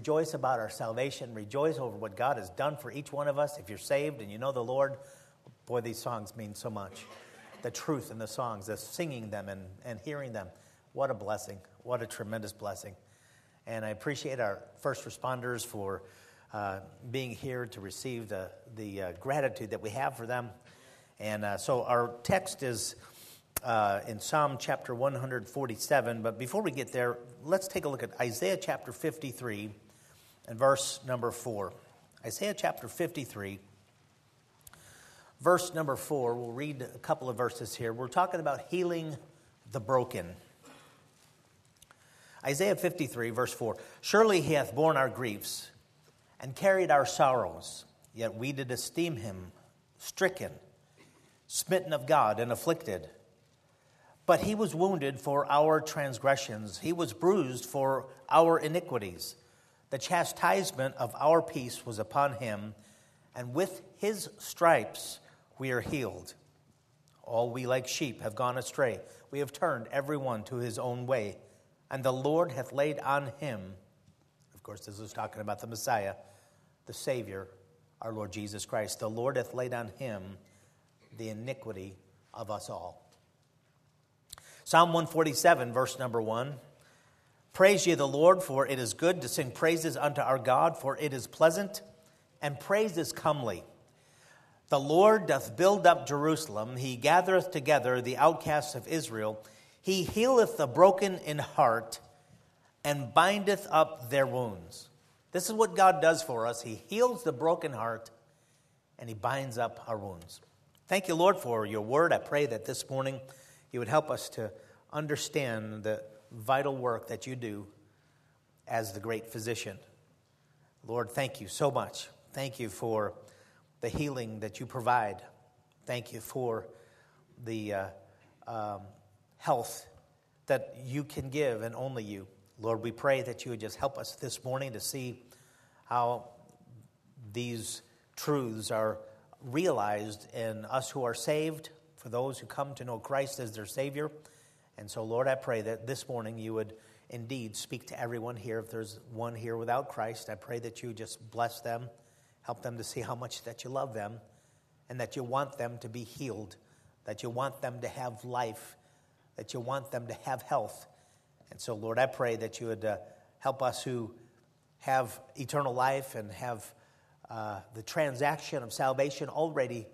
Rejoice about our salvation. Rejoice over what God has done for each one of us. If you're saved and you know the Lord, boy, these songs mean so much. The truth in the songs, the singing them and, and hearing them. What a blessing. What a tremendous blessing. And I appreciate our first responders for uh, being here to receive the, the uh, gratitude that we have for them. And uh, so our text is uh, in Psalm chapter 147. But before we get there, let's take a look at Isaiah chapter 53 and verse number 4. Isaiah chapter 53, verse number 4. We'll read a couple of verses here. We're talking about healing the broken. Isaiah 53, verse 4 Surely he hath borne our griefs and carried our sorrows, yet we did esteem him stricken, smitten of God, and afflicted. But he was wounded for our transgressions, he was bruised for our iniquities. The chastisement of our peace was upon him, and with his stripes we are healed. All we like sheep have gone astray. We have turned every one to his own way, and the Lord hath laid on him, of course, this is talking about the Messiah, the Savior, our Lord Jesus Christ. The Lord hath laid on him the iniquity of us all. Psalm 147, verse number 1. Praise ye the Lord, for it is good to sing praises unto our God, for it is pleasant, and praise is comely. The Lord doth build up Jerusalem, he gathereth together the outcasts of Israel. He healeth the broken in heart, and bindeth up their wounds. This is what God does for us. He heals the broken heart, and he binds up our wounds. Thank you, Lord, for your word. I pray that this morning you would help us to understand the vital work that you do as the great physician. Lord, thank you so much. Thank you for the healing that you provide. Thank you for the uh, um, health that you can give and only you. Lord, we pray that you would just help us this morning to see how these truths are realized in us who are saved, for those who come to know Christ as their Savior and so, Lord, I pray that this morning you would indeed speak to everyone here. If there's one here without Christ, I pray that you just bless them, help them to see how much that you love them, and that you want them to be healed, that you want them to have life, that you want them to have health. And so, Lord, I pray that you would uh, help us who have eternal life and have uh, the transaction of salvation already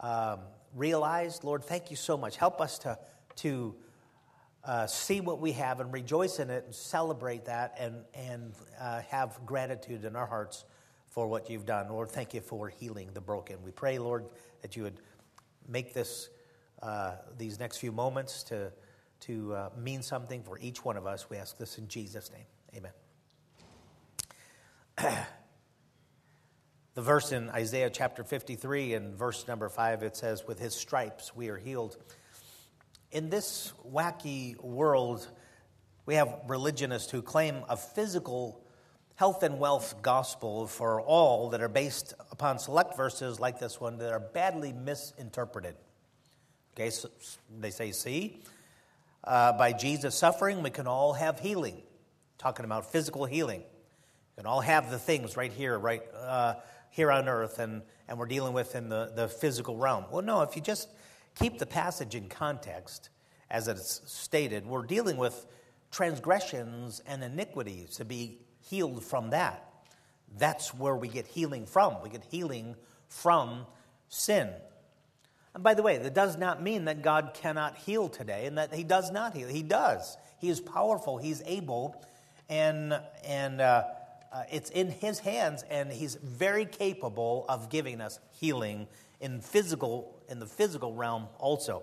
um, realized. Lord, thank you so much. Help us to, to uh, see what we have and rejoice in it and celebrate that and, and uh, have gratitude in our hearts for what you've done. Lord, thank you for healing the broken. We pray, Lord, that you would make this, uh, these next few moments to, to uh, mean something for each one of us. We ask this in Jesus' name. Amen. the verse in Isaiah chapter 53 and verse number 5, it says, With his stripes we are healed in this wacky world, we have religionists who claim a physical health and wealth gospel for all that are based upon select verses like this one that are badly misinterpreted. Okay, so they say, see, uh, by Jesus' suffering, we can all have healing. Talking about physical healing. We can all have the things right here, right uh, here on earth, and, and we're dealing with in the, the physical realm. Well, no, if you just keep the passage in context, as it's stated, we're dealing with transgressions and iniquities to be healed from that. That's where we get healing from. We get healing from sin. And by the way, that does not mean that God cannot heal today and that He does not heal. He does. He is powerful, He's able, and, and uh, uh, it's in His hands, and He's very capable of giving us healing in physical in the physical realm also.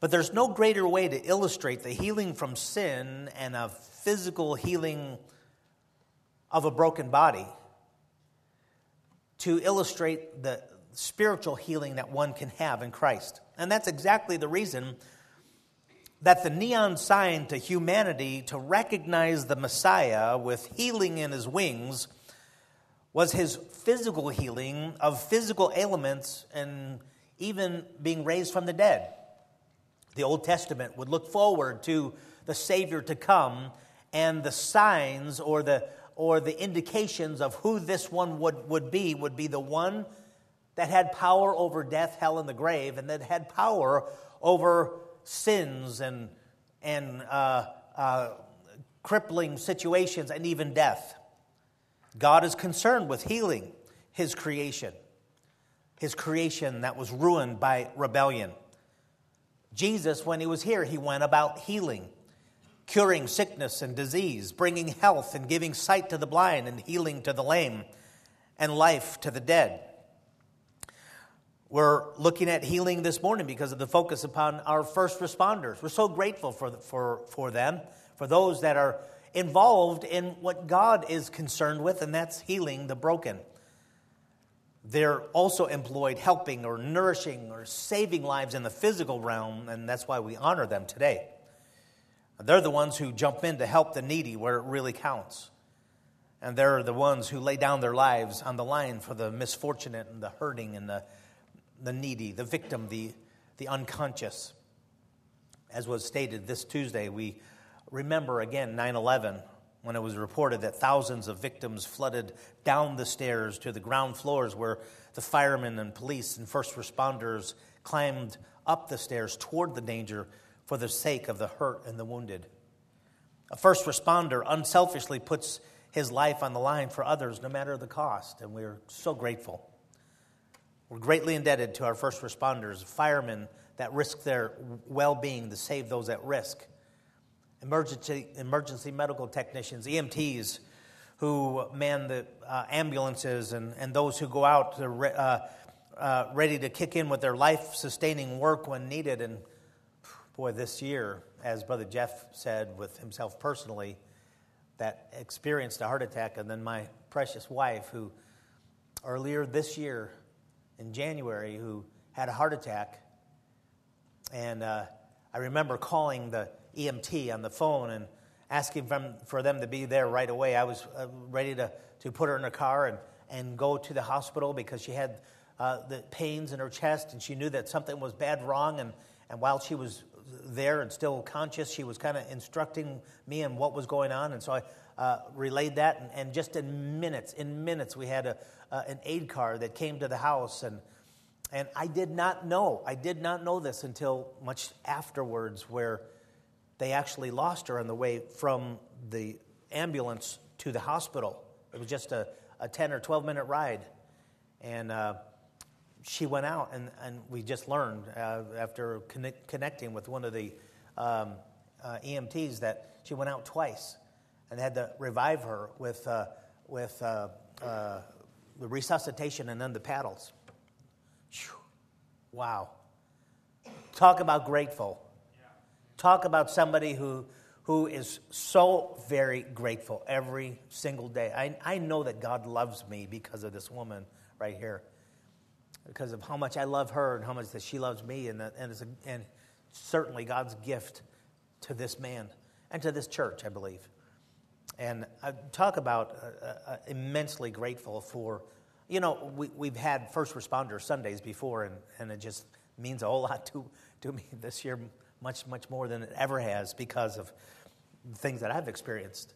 But there's no greater way to illustrate the healing from sin and a physical healing of a broken body to illustrate the spiritual healing that one can have in Christ. And that's exactly the reason that the neon sign to humanity to recognize the Messiah with healing in his wings was his physical healing of physical ailments and even being raised from the dead. The Old Testament would look forward to the Savior to come and the signs or the or the indications of who this one would, would be would be the one that had power over death, hell, and the grave, and that had power over sins and, and uh, uh, crippling situations and even death. God is concerned with healing his creation, his creation that was ruined by rebellion. Jesus, when he was here, he went about healing, curing sickness and disease, bringing health and giving sight to the blind and healing to the lame and life to the dead. We're looking at healing this morning because of the focus upon our first responders. We're so grateful for, for, for them, for those that are involved in what God is concerned with, and that's healing the broken. They're also employed helping or nourishing or saving lives in the physical realm, and that's why we honor them today. They're the ones who jump in to help the needy where it really counts. And they're the ones who lay down their lives on the line for the misfortunate and the hurting and the, the needy, the victim, the, the unconscious. As was stated this Tuesday, we remember again 9 11 when it was reported that thousands of victims flooded down the stairs to the ground floors where the firemen and police and first responders climbed up the stairs toward the danger for the sake of the hurt and the wounded. A first responder unselfishly puts his life on the line for others, no matter the cost, and we're so grateful. We're greatly indebted to our first responders, firemen that risk their well being to save those at risk emergency, emergency medical technicians, EMTs, who man the uh, ambulances and, and those who go out to re, uh, uh, ready to kick in with their life sustaining work when needed. And boy, this year, as Brother Jeff said with himself personally, that experienced a heart attack, and then my precious wife, who earlier this year in January, who had a heart attack. And uh, I remember calling the EMT on the phone and asking them, for them to be there right away. I was uh, ready to, to put her in a car and, and go to the hospital because she had uh, the pains in her chest and she knew that something was bad wrong. And, and while she was there and still conscious, she was kind of instructing me on what was going on. And so I uh, relayed that. And, and, just in minutes, in minutes, we had a, uh, an aid car that came to the house. And, and I did not know, I did not know this until much afterwards, where they actually lost her on the way from the ambulance to the hospital. It was just a, a 10 or 12 minute ride. And uh, she went out, and, and we just learned uh, after connect, connecting with one of the um, uh, EMTs that she went out twice and had to revive her with, uh, with uh, uh, the resuscitation and then the paddles. Whew. Wow. Talk about grateful. Talk about somebody who, who is so very grateful every single day. I, I know that God loves me because of this woman right here, because of how much I love her and how much that she loves me, and, and, it's a, and certainly God's gift to this man and to this church, I believe. And I talk about uh, uh, immensely grateful for, you know, we, we've had first responder Sundays before, and, and it just means a whole lot to, to me this year much, much more than it ever has because of the things that I've experienced.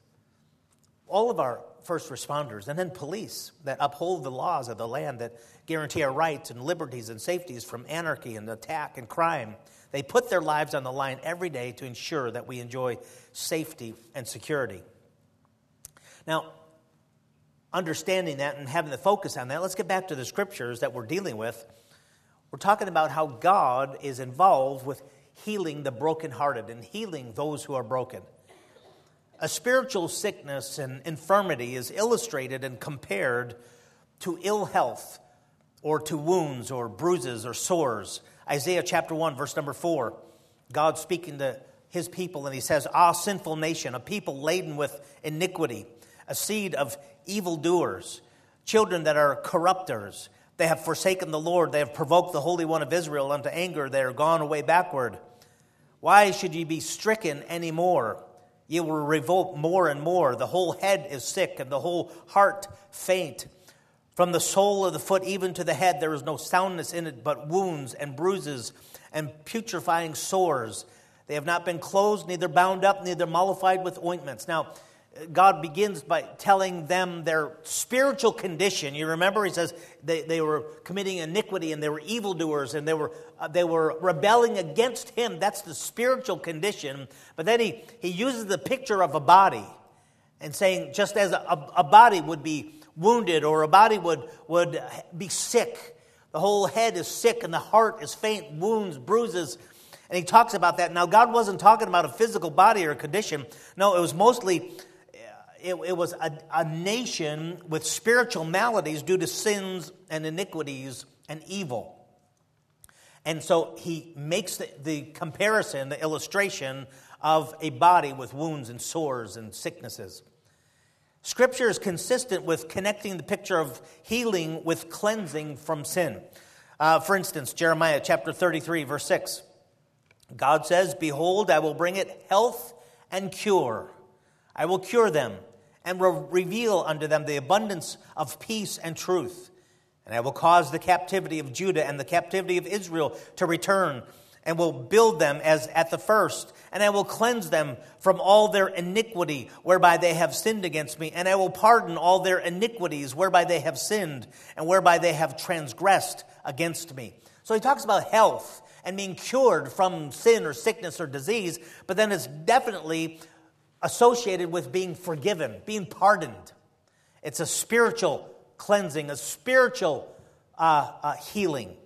All of our first responders and then police that uphold the laws of the land that guarantee our rights and liberties and safeties from anarchy and attack and crime. They put their lives on the line every day to ensure that we enjoy safety and security. Now, understanding that and having the focus on that, let's get back to the scriptures that we're dealing with. We're talking about how God is involved with healing the brokenhearted and healing those who are broken. A spiritual sickness and infirmity is illustrated and compared to ill health or to wounds or bruises or sores. Isaiah chapter 1, verse number 4, God speaking to his people, and he says, Ah, sinful nation, a people laden with iniquity, a seed of evildoers, children that are corrupters. They have forsaken the Lord. They have provoked the Holy One of Israel unto anger. They are gone away backward. Why should ye be stricken any more? Ye will revolt more and more. The whole head is sick, and the whole heart faint. From the sole of the foot even to the head, there is no soundness in it, but wounds and bruises and putrefying sores. They have not been closed, neither bound up, neither mollified with ointments. Now, God begins by telling them their spiritual condition. You remember, he says they, they were committing iniquity and they were evildoers and they were, uh, they were rebelling against him. That's the spiritual condition. But then he, he uses the picture of a body and saying, just as a, a body would be wounded or a body would, would be sick, the whole head is sick and the heart is faint, wounds, bruises. And he talks about that. Now, God wasn't talking about a physical body or a condition. No, it was mostly it, it was a, a nation with spiritual maladies due to sins and iniquities and evil. And so he makes the, the, comparison, the illustration of a body with wounds and sores and sicknesses. Scripture is consistent with connecting the picture of healing with cleansing from sin. Uh, for instance, Jeremiah chapter 33, verse 6. God says, Behold, I will bring it health and cure. I will cure them and will reveal unto them the abundance of peace and truth. And I will cause the captivity of Judah and the captivity of Israel to return, and will build them as at the first. And I will cleanse them from all their iniquity whereby they have sinned against me. And I will pardon all their iniquities whereby they have sinned and whereby they have transgressed against me. So he talks about health and being cured from sin or sickness or disease, but then it's definitely associated with being forgiven, being pardoned. It's a spiritual cleansing, a spiritual uh, uh, healing.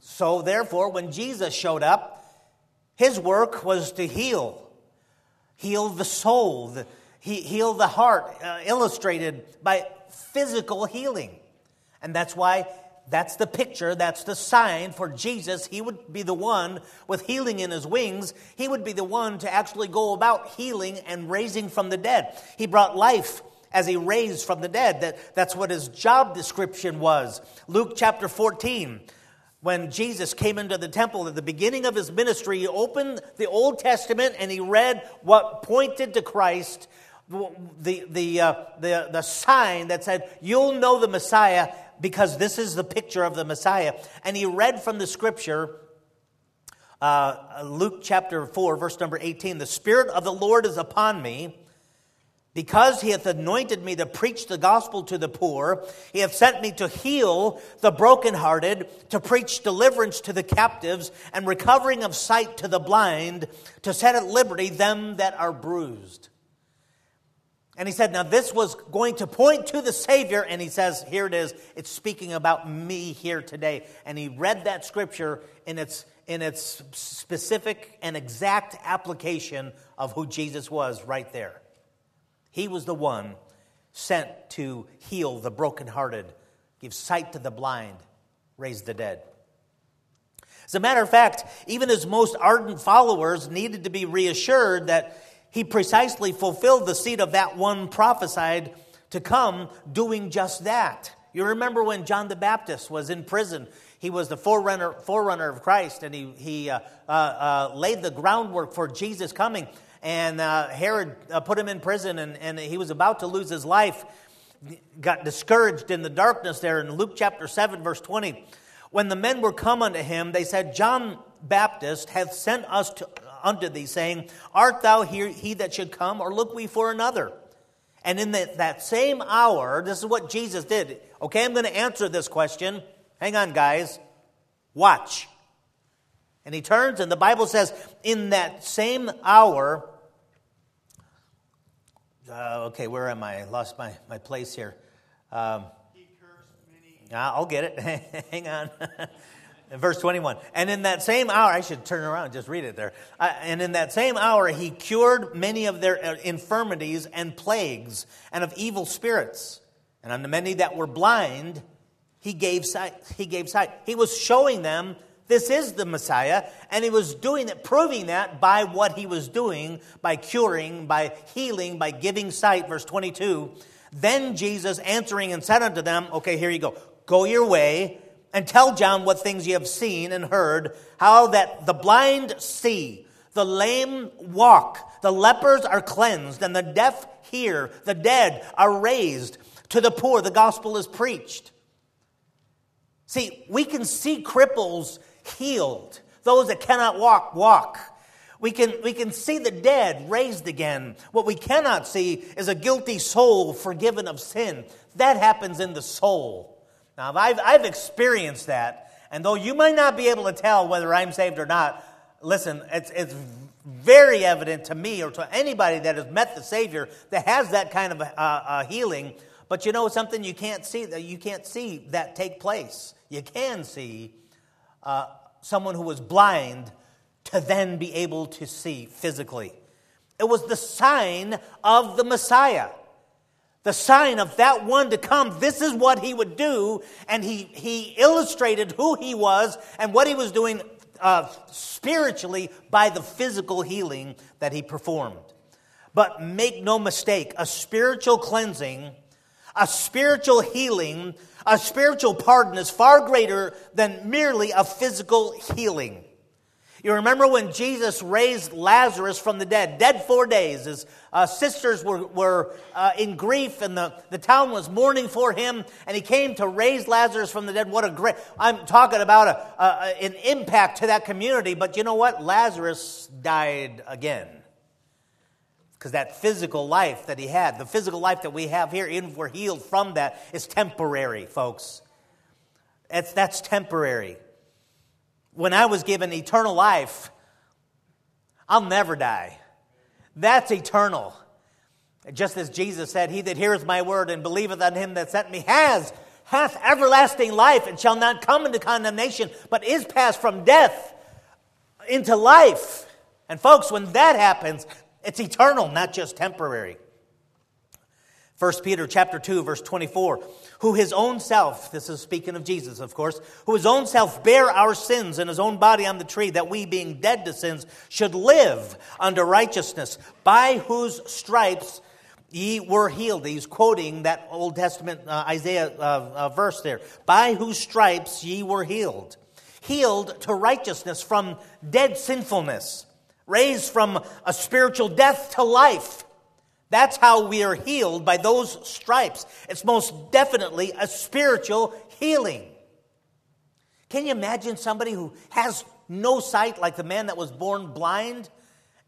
So, therefore, when Jesus showed up, his work was to heal, heal the soul, the, he, heal the heart, uh, illustrated by physical healing. And that's why that's the picture, that's the sign for Jesus. He would be the one with healing in his wings. He would be the one to actually go about healing and raising from the dead. He brought life as he raised from the dead. That, that's what his job description was. Luke chapter 14, when Jesus came into the temple at the beginning of his ministry, he opened the Old Testament and he read what pointed to Christ. The, the, uh, the, the sign that said, You'll know the Messiah because this is the picture of the Messiah. And he read from the scripture, uh, Luke chapter 4, verse number 18 The Spirit of the Lord is upon me. Because he hath anointed me to preach the gospel to the poor, he hath sent me to heal the brokenhearted, to preach deliverance to the captives, and recovering of sight to the blind, to set at liberty them that are bruised. And he said, Now this was going to point to the Savior. And he says, Here it is. It's speaking about me here today. And he read that scripture in its, in its specific and exact application of who Jesus was right there. He was the one sent to heal the brokenhearted, give sight to the blind, raise the dead. As a matter of fact, even his most ardent followers needed to be reassured that he precisely fulfilled the seed of that one prophesied to come, doing just that. You remember when John the Baptist was in prison? He was the forerunner, forerunner of Christ, and he, he uh, uh, uh, laid the groundwork for Jesus coming. And uh, Herod uh, put him in prison, and, and he was about to lose his life. Got discouraged in the darkness there in Luke chapter 7, verse 20. When the men were come unto him, they said, John Baptist hath sent us to, unto thee, saying, Art thou here, he that should come, or look we for another? And in the, that same hour, this is what Jesus did. Okay, I'm going to answer this question. Hang on, guys. Watch. And he turns, and the Bible says, in that same hour, uh, okay, where am I? I lost my, my place here. Um, I'll get it. Hang on. verse 21. And in that same hour, I should turn around just read it there. Uh, and in that same hour, he cured many of their uh, infirmities and plagues and of evil spirits. And unto many that were blind, he gave sight. He gave sight. He was showing them this is the Messiah, and he was doing it, proving that by what he was doing, by curing, by healing, by giving sight. Verse 22. Then Jesus answering and said unto them, Okay, here you go. Go your way and tell John what things you have seen and heard, how that the blind see, the lame walk, the lepers are cleansed, and the deaf hear, the dead are raised, to the poor the gospel is preached. See, we can see cripples healed, those that cannot walk, walk. We can, we can see the dead raised again. What we cannot see is a guilty soul forgiven of sin. That happens in the soul. Now, I've, I've experienced that. And though you might not be able to tell whether I'm saved or not, listen, it's, it's very evident to me or to anybody that has met the Savior that has that kind of uh, healing. But you know something? You can't see that. You can't see that take place. You can see uh, someone who was blind to then be able to see physically. It was the sign of the Messiah, the sign of that one to come. This is what he would do. And he, he illustrated who he was and what he was doing uh, spiritually by the physical healing that he performed. But make no mistake, a spiritual cleansing, a spiritual healing, a spiritual pardon is far greater than merely a physical healing. You remember when Jesus raised Lazarus from the dead, dead four days. His uh, sisters were, were uh, in grief and the, the town was mourning for him, and he came to raise Lazarus from the dead. What a great, I'm talking about a, a, an impact to that community, but you know what? Lazarus died again. Because that physical life that he had, the physical life that we have here, even if we're healed from that, is temporary, folks. It's, that's temporary when I was given eternal life, I'll never die. That's eternal. Just as Jesus said, He that heareth my word and believeth on him that sent me has, hath everlasting life and shall not come into condemnation, but is passed from death into life. And folks, when that happens, it's eternal, not just temporary. 1 Peter chapter 2 verse 24 who his own self this is speaking of Jesus of course who his own self bare our sins in his own body on the tree that we being dead to sins should live unto righteousness by whose stripes ye were healed. He's quoting that Old Testament uh, Isaiah uh, uh, verse there. By whose stripes ye were healed. Healed to righteousness from dead sinfulness. Raised from a spiritual death to life that's how we are healed by those stripes. It's most definitely a spiritual healing. Can you imagine somebody who has no sight, like the man that was born blind?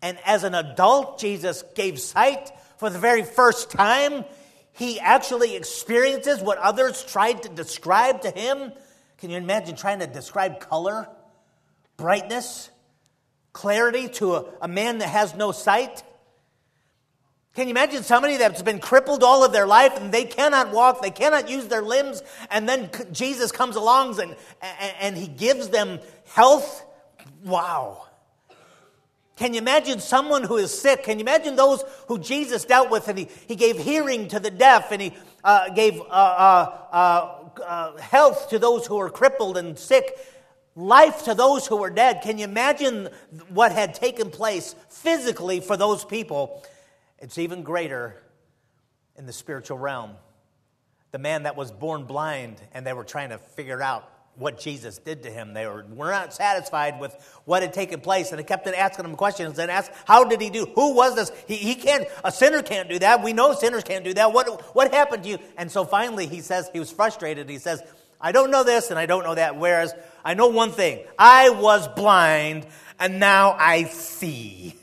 And as an adult, Jesus gave sight for the very first time. He actually experiences what others tried to describe to him. Can you imagine trying to describe color, brightness, clarity to a, a man that has no sight? Can you imagine somebody that's been crippled all of their life and they cannot walk, they cannot use their limbs, and then Jesus comes along and, and he gives them health? Wow. Can you imagine someone who is sick? Can you imagine those who Jesus dealt with and he, he gave hearing to the deaf and he uh, gave uh, uh, uh, uh health to those who were crippled and sick? Life to those who were dead. Can you imagine what had taken place physically for those people? It's even greater in the spiritual realm. The man that was born blind, and they were trying to figure out what Jesus did to him. They were, were not satisfied with what had taken place, and they kept asking him questions and asked, How did he do? Who was this? He, he can't, a sinner can't do that. We know sinners can't do that. What, what happened to you? And so finally, he says, he was frustrated. He says, I don't know this and I don't know that. Whereas I know one thing I was blind, and now I see.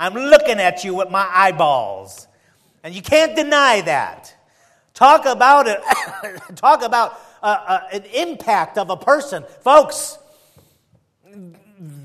I'm looking at you with my eyeballs. And you can't deny that. Talk about it. talk about uh, uh, an impact of a person. Folks,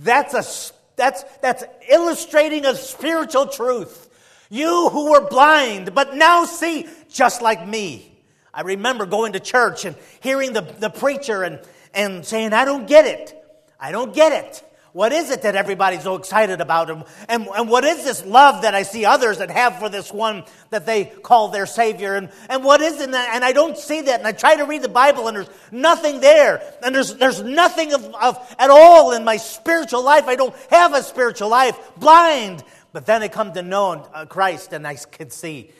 that's, a, that's, that's illustrating a spiritual truth. You who were blind, but now see, just like me. I remember going to church and hearing the, the preacher and, and saying, I don't get it. I don't get it. What is it that everybody's so excited about? And, and, and what is this love that I see others that have for this one that they call their Savior? And, and what is it? And I don't see that. And I try to read the Bible and there's nothing there. And there's, there's nothing of, of, at all in my spiritual life. I don't have a spiritual life. Blind. But then I come to know uh, Christ and I can see.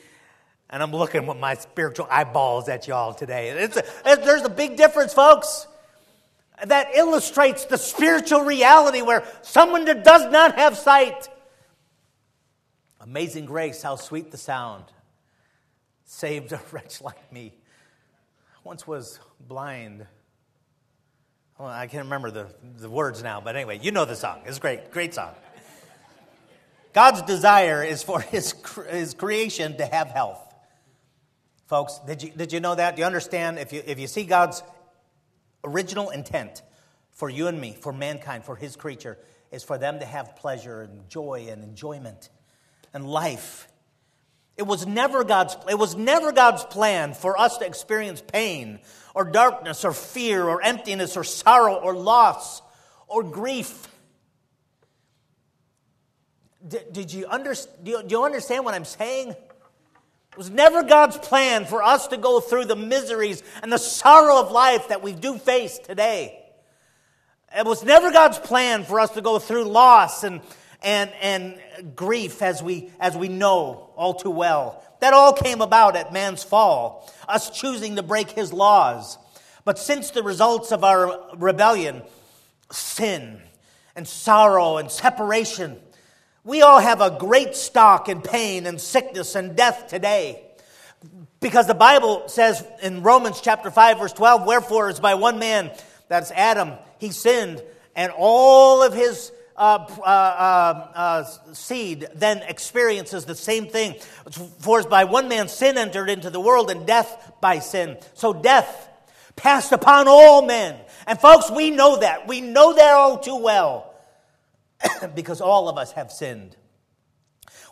And I'm looking with my spiritual eyeballs at y'all today. It's a, there's a big difference, folks that illustrates the spiritual reality where someone that does not have sight. Amazing grace, how sweet the sound. Saved a wretch like me. Once was blind. Well, I can't remember the, the words now, but anyway, you know the song. It's great, great song. God's desire is for his, his creation to have health. Folks, did you, did you know that? Do you understand? If you, if you see God's original intent for you and me, for mankind, for his creature, is for them to have pleasure and joy and enjoyment and life. It was never God's, it was never God's plan for us to experience pain or darkness or fear or emptiness or sorrow or loss or grief. Did, did you, under, do you, do you understand what I'm saying? It was never God's plan for us to go through the miseries and the sorrow of life that we do face today. It was never God's plan for us to go through loss and, and, and grief as we, as we know all too well. That all came about at man's fall, us choosing to break his laws. But since the results of our rebellion, sin and sorrow and separation, we all have a great stock in pain and sickness and death today. Because the Bible says in Romans chapter 5, verse 12, wherefore is by one man, that's Adam, he sinned, and all of his uh, uh, uh, uh, seed then experiences the same thing. For as by one man sin entered into the world, and death by sin. So death passed upon all men. And folks, we know that. We know that all too well. because all of us have sinned.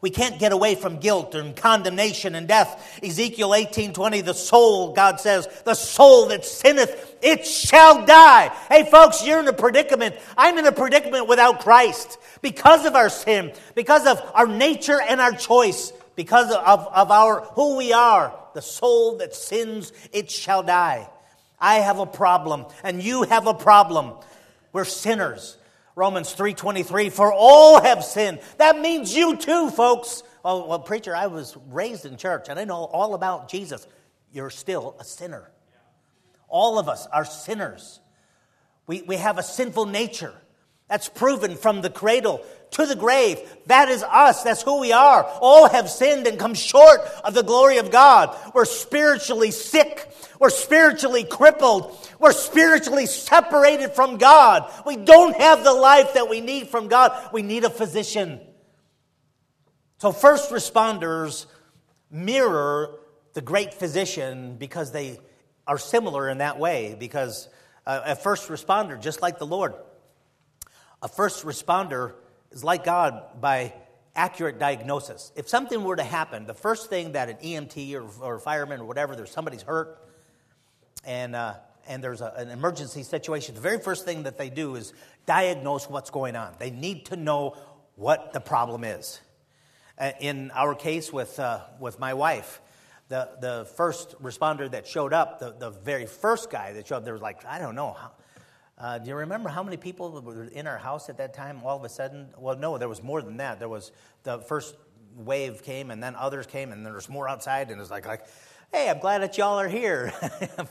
We can't get away from guilt and condemnation and death. Ezekiel 18:20 the soul God says, the soul that sinneth it shall die. Hey folks, you're in a predicament. I'm in a predicament without Christ because of our sin, because of our nature and our choice, because of, of our who we are. The soul that sins it shall die. I have a problem and you have a problem. We're sinners. Romans 3:23 for all have sinned. That means you too, folks. Oh, well, preacher, I was raised in church and I know all about Jesus. You're still a sinner. All of us are sinners. We, we have a sinful nature. That's proven from the cradle to the grave. That is us. That's who we are. All have sinned and come short of the glory of God. We're spiritually sick. We're spiritually crippled. We're spiritually separated from God. We don't have the life that we need from God. We need a physician. So, first responders mirror the great physician because they are similar in that way. Because uh, a first responder, just like the Lord, a first responder is like God by accurate diagnosis. If something were to happen, the first thing that an EMT or, or fireman or whatever, there's somebody's hurt and, uh, and there's a, an emergency situation, the very first thing that they do is diagnose what's going on. They need to know what the problem is. In our case with, uh, with my wife, the, the first responder that showed up, the, the very first guy that showed up, there was like, I don't know, how, uh, do you remember how many people were in our house at that time? All of a sudden, well, no, there was more than that. There was the first wave came, and then others came, and there was more outside, and it was like, like, hey, I'm glad that y'all are here. I'm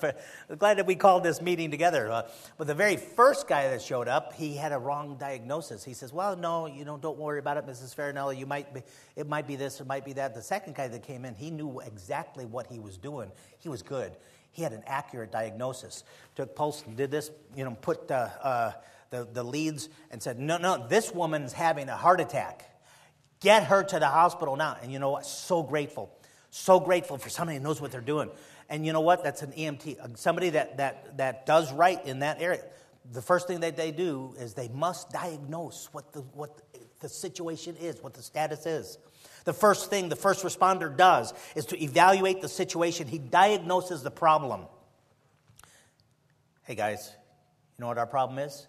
glad that we called this meeting together. Uh, but the very first guy that showed up, he had a wrong diagnosis. He says, well, no, you know, don't worry about it, Mrs. Farinelli. You might be, it might be this, it might be that. The second guy that came in, he knew exactly what he was doing. He was good. He had an accurate diagnosis. Took pulse did this, you know, put uh, uh, the, the leads and said, no, no, this woman's having a heart attack. Get her to the hospital now. And you know what? So grateful. So grateful for somebody who knows what they're doing. And you know what? That's an EMT, uh, somebody that, that, that does right in that area. The first thing that they do is they must diagnose what the, what the situation is, what the status is. The first thing the first responder does is to evaluate the situation. He diagnoses the problem. Hey guys, you know what our problem is?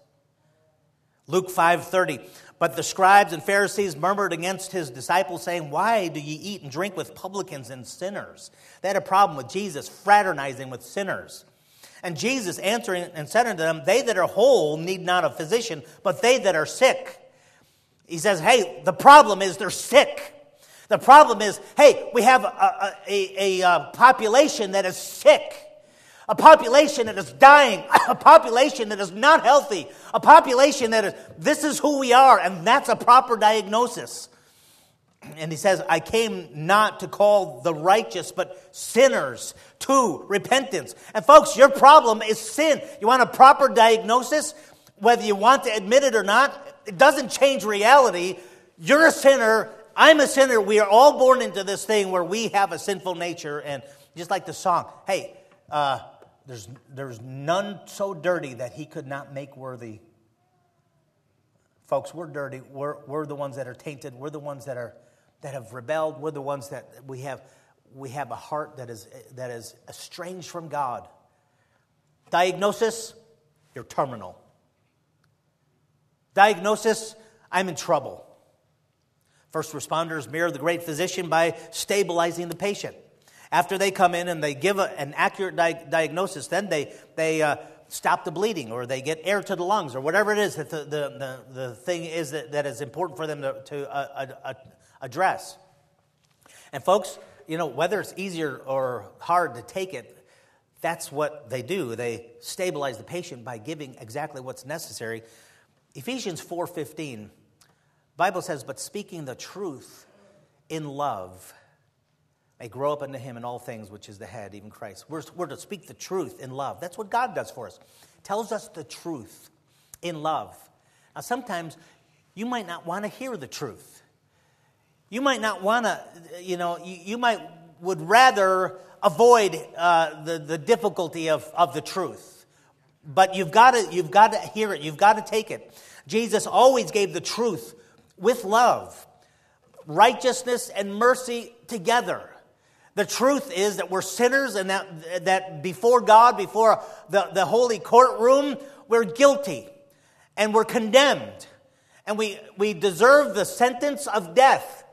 Luke 5:30. But the scribes and Pharisees murmured against his disciples saying, "Why do ye eat and drink with publicans and sinners?" They had a problem with Jesus fraternizing with sinners. And Jesus answering and said unto them, "They that are whole need not a physician, but they that are sick." He says, "Hey, the problem is they're sick." The problem is, hey, we have a, a, a, a, uh, population that is sick, a population that is dying, a population that is not healthy, a population that is, this is who we are, and that's a proper diagnosis. And he says, I came not to call the righteous, but sinners to repentance. And folks, your problem is sin. You want a proper diagnosis? Whether you want to admit it or not, it doesn't change reality You're a sinner. I'm a sinner. We are all born into this thing where we have a sinful nature. And just like the song, hey, uh, there's, there's none so dirty that he could not make worthy. Folks, we're dirty. We're, we're the ones that are tainted. We're the ones that, are, that have rebelled. We're the ones that we have, we have a heart that is, that is estranged from God. Diagnosis, you're terminal. Diagnosis, I'm in trouble. First responders mirror the great physician by stabilizing the patient. After they come in and they give a, an accurate di- diagnosis, then they, they uh, stop the bleeding or they get air to the lungs or whatever it is that the, the, the, the thing is that, that is important for them to, to uh, uh, address. And folks, you know, whether it's easier or hard to take it, that's what they do. They stabilize the patient by giving exactly what's necessary. Ephesians 4:15 Bible says, but speaking the truth in love may grow up into him in all things, which is the head, even Christ. We're, we're to speak the truth in love. That's what God does for us. Tells us the truth in love. Now, sometimes you might not want to hear the truth. You might not want to, you know, you, you might would rather avoid uh, the, the difficulty of, of the truth. But you've got to you've got to hear it. You've got to take it. Jesus always gave the truth with love, righteousness and mercy together. The truth is that we're sinners and that, that before God, before the, the holy courtroom, we're guilty and we're condemned. And we, we deserve the sentence of death,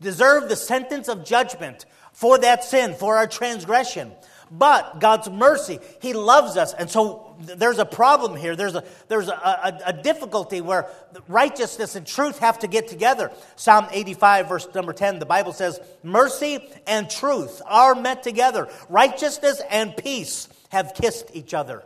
deserve the sentence of judgment for that sin, for our transgression. But God's mercy, He loves us. And so there's a problem here. There's a, there's a, a, a, difficulty where righteousness and truth have to get together. Psalm 85, verse number 10, the Bible says, Mercy and truth are met together. Righteousness and peace have kissed each other.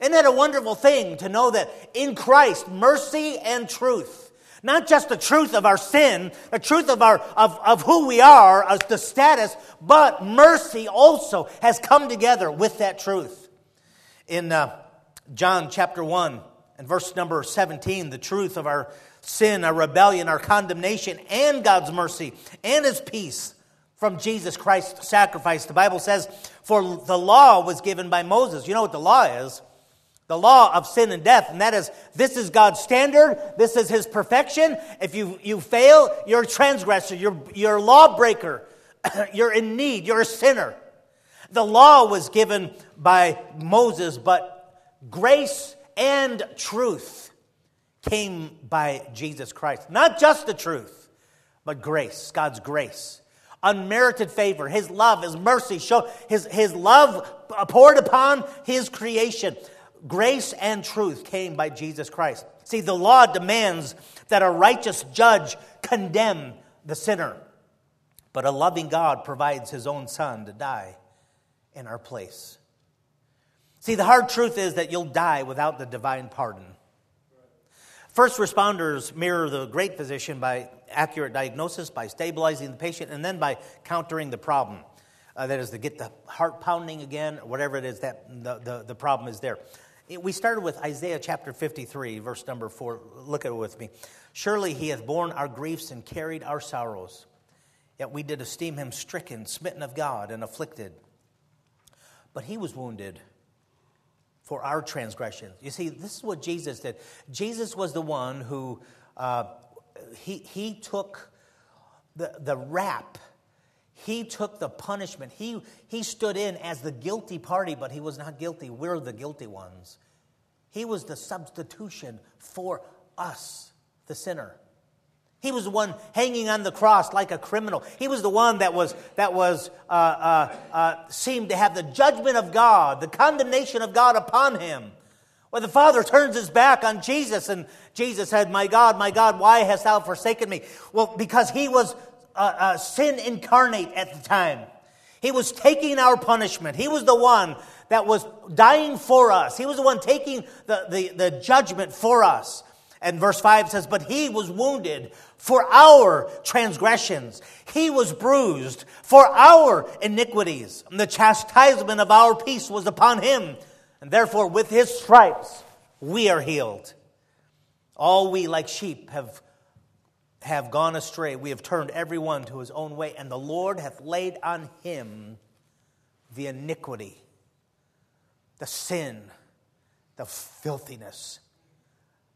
Isn't that a wonderful thing to know that in Christ, mercy and truth not just the truth of our sin, the truth of, our, of, of who we are, the status, but mercy also has come together with that truth. In uh, John chapter 1 and verse number 17, the truth of our sin, our rebellion, our condemnation, and God's mercy and his peace from Jesus Christ's sacrifice. The Bible says, For the law was given by Moses. You know what the law is? the law of sin and death, and that is this is God's standard, this is His perfection. If you, you fail, you're a transgressor, you're, you're a lawbreaker, you're in need, you're a sinner. The law was given by Moses, but grace and truth came by Jesus Christ. Not just the truth, but grace, God's grace. Unmerited favor, His love, His mercy, show His, His love poured upon His creation grace and truth came by Jesus Christ. See, the law demands that a righteous judge condemn the sinner, but a loving God provides his own son to die in our place. See, the hard truth is that you'll die without the divine pardon. First responders mirror the great physician by accurate diagnosis, by stabilizing the patient, and then by countering the problem. Uh, that is to get the heart pounding again, or whatever it is that the, the, the problem is there. We started with Isaiah chapter 53, verse number 4. Look at it with me. Surely he hath borne our griefs and carried our sorrows. Yet we did esteem him stricken, smitten of God, and afflicted. But he was wounded for our transgressions. You see, this is what Jesus did. Jesus was the one who uh, he, he took the, the rap he took the punishment. He, he stood in as the guilty party, but he was not guilty. We're the guilty ones. He was the substitution for us, the sinner. He was the one hanging on the cross like a criminal. He was the one that was that was uh, uh, uh, seemed to have the judgment of God, the condemnation of God upon him. Where the Father turns his back on Jesus, and Jesus said, "My God, my God, why hast thou forsaken me?" Well, because he was uh, uh, sin incarnate at the time. He was taking our punishment. He was the one that was dying for us. He was the one taking the, the, the judgment for us. And verse 5 says, But he was wounded for our transgressions, he was bruised for our iniquities. And the chastisement of our peace was upon him. And therefore, with his stripes, we are healed. All we, like sheep, have have gone astray. We have turned every one to his own way, and the Lord hath laid on him the iniquity, the sin, the filthiness,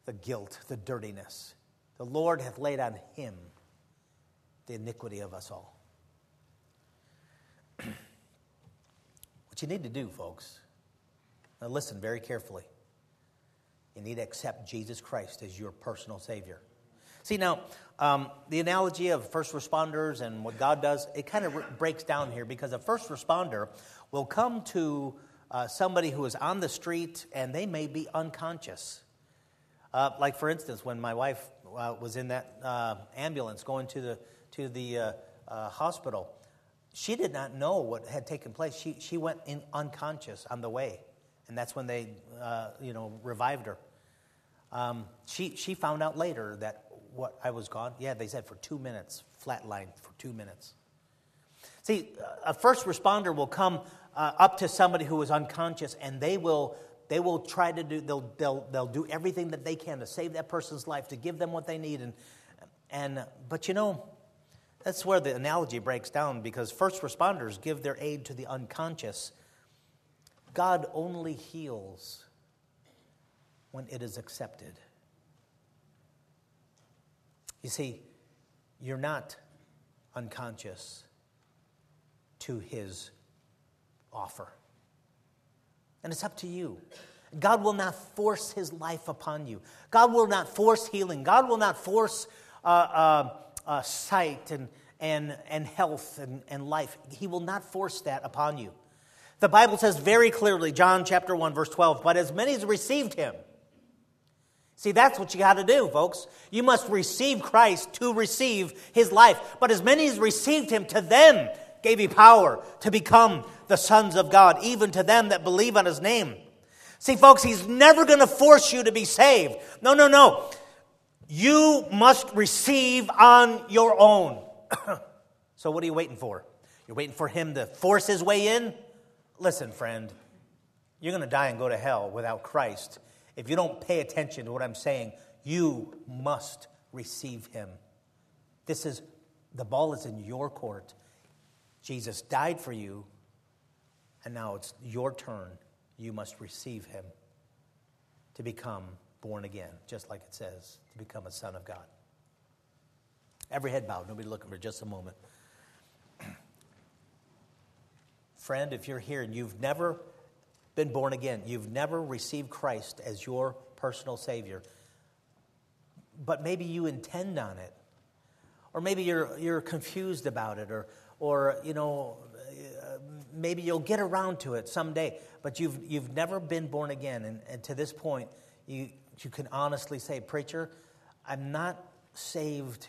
the guilt, the dirtiness. The Lord hath laid on him the iniquity of us all. what you need to do, folks, now listen very carefully. You need to accept Jesus Christ as your personal Savior. See, now, um, the analogy of first responders and what God does, it kind of re- breaks down here because a first responder will come to uh, somebody who is on the street and they may be unconscious. Uh, like, for instance, when my wife uh, was in that uh, ambulance going to the, to the uh, uh, hospital, she did not know what had taken place. She, she went in unconscious on the way, and that's when they you know, revived her. Um, she, she found out later that what I was gone. Yeah, they said for two minutes, flatlined for two minutes. See, a first responder will come uh, up to somebody who is unconscious, and they will they will try to do they'll, they'll they'll do everything that they can to save that person's life, to give them what they need, and and but you know. That's where the analogy breaks down because first responders give their aid to the unconscious. God only heals when it is accepted. You see, you're not unconscious to his offer. And it's up to you. God will not force his life upon you. God will not force healing. God will not force uh, uh, uh, sight and, and, and health and, and life. He will not force that upon you. The Bible says very clearly, John chapter 1, verse 12, but as many as received him, See, that's what you got to do, folks. You must receive Christ to receive his life. But as many as received him, to them gave he power to become the sons of God, even to them that believe on his name. See, folks, he's never going to force you to be saved. No, no, no. You must receive on your own. so, what are you waiting for? You're waiting for him to force his way in? Listen, friend, you're going to die and go to hell without Christ if you don't pay attention to what I'm saying, you must receive him. This is the ball is in your court. Jesus died for you, and now it's your turn. You must receive him to become born again, just like it says, to become a son of God. Every head bowed, nobody looking for just a moment. Friend, if you're here and you've never been born again, you've never received Christ as your personal Savior, but maybe you intend on it, or maybe you're, you're confused about it, or, or you know, uh, maybe you'll get around to it someday, but you've, you've never been born again. And, and to this point, you, you can honestly say, Preacher, I'm not saved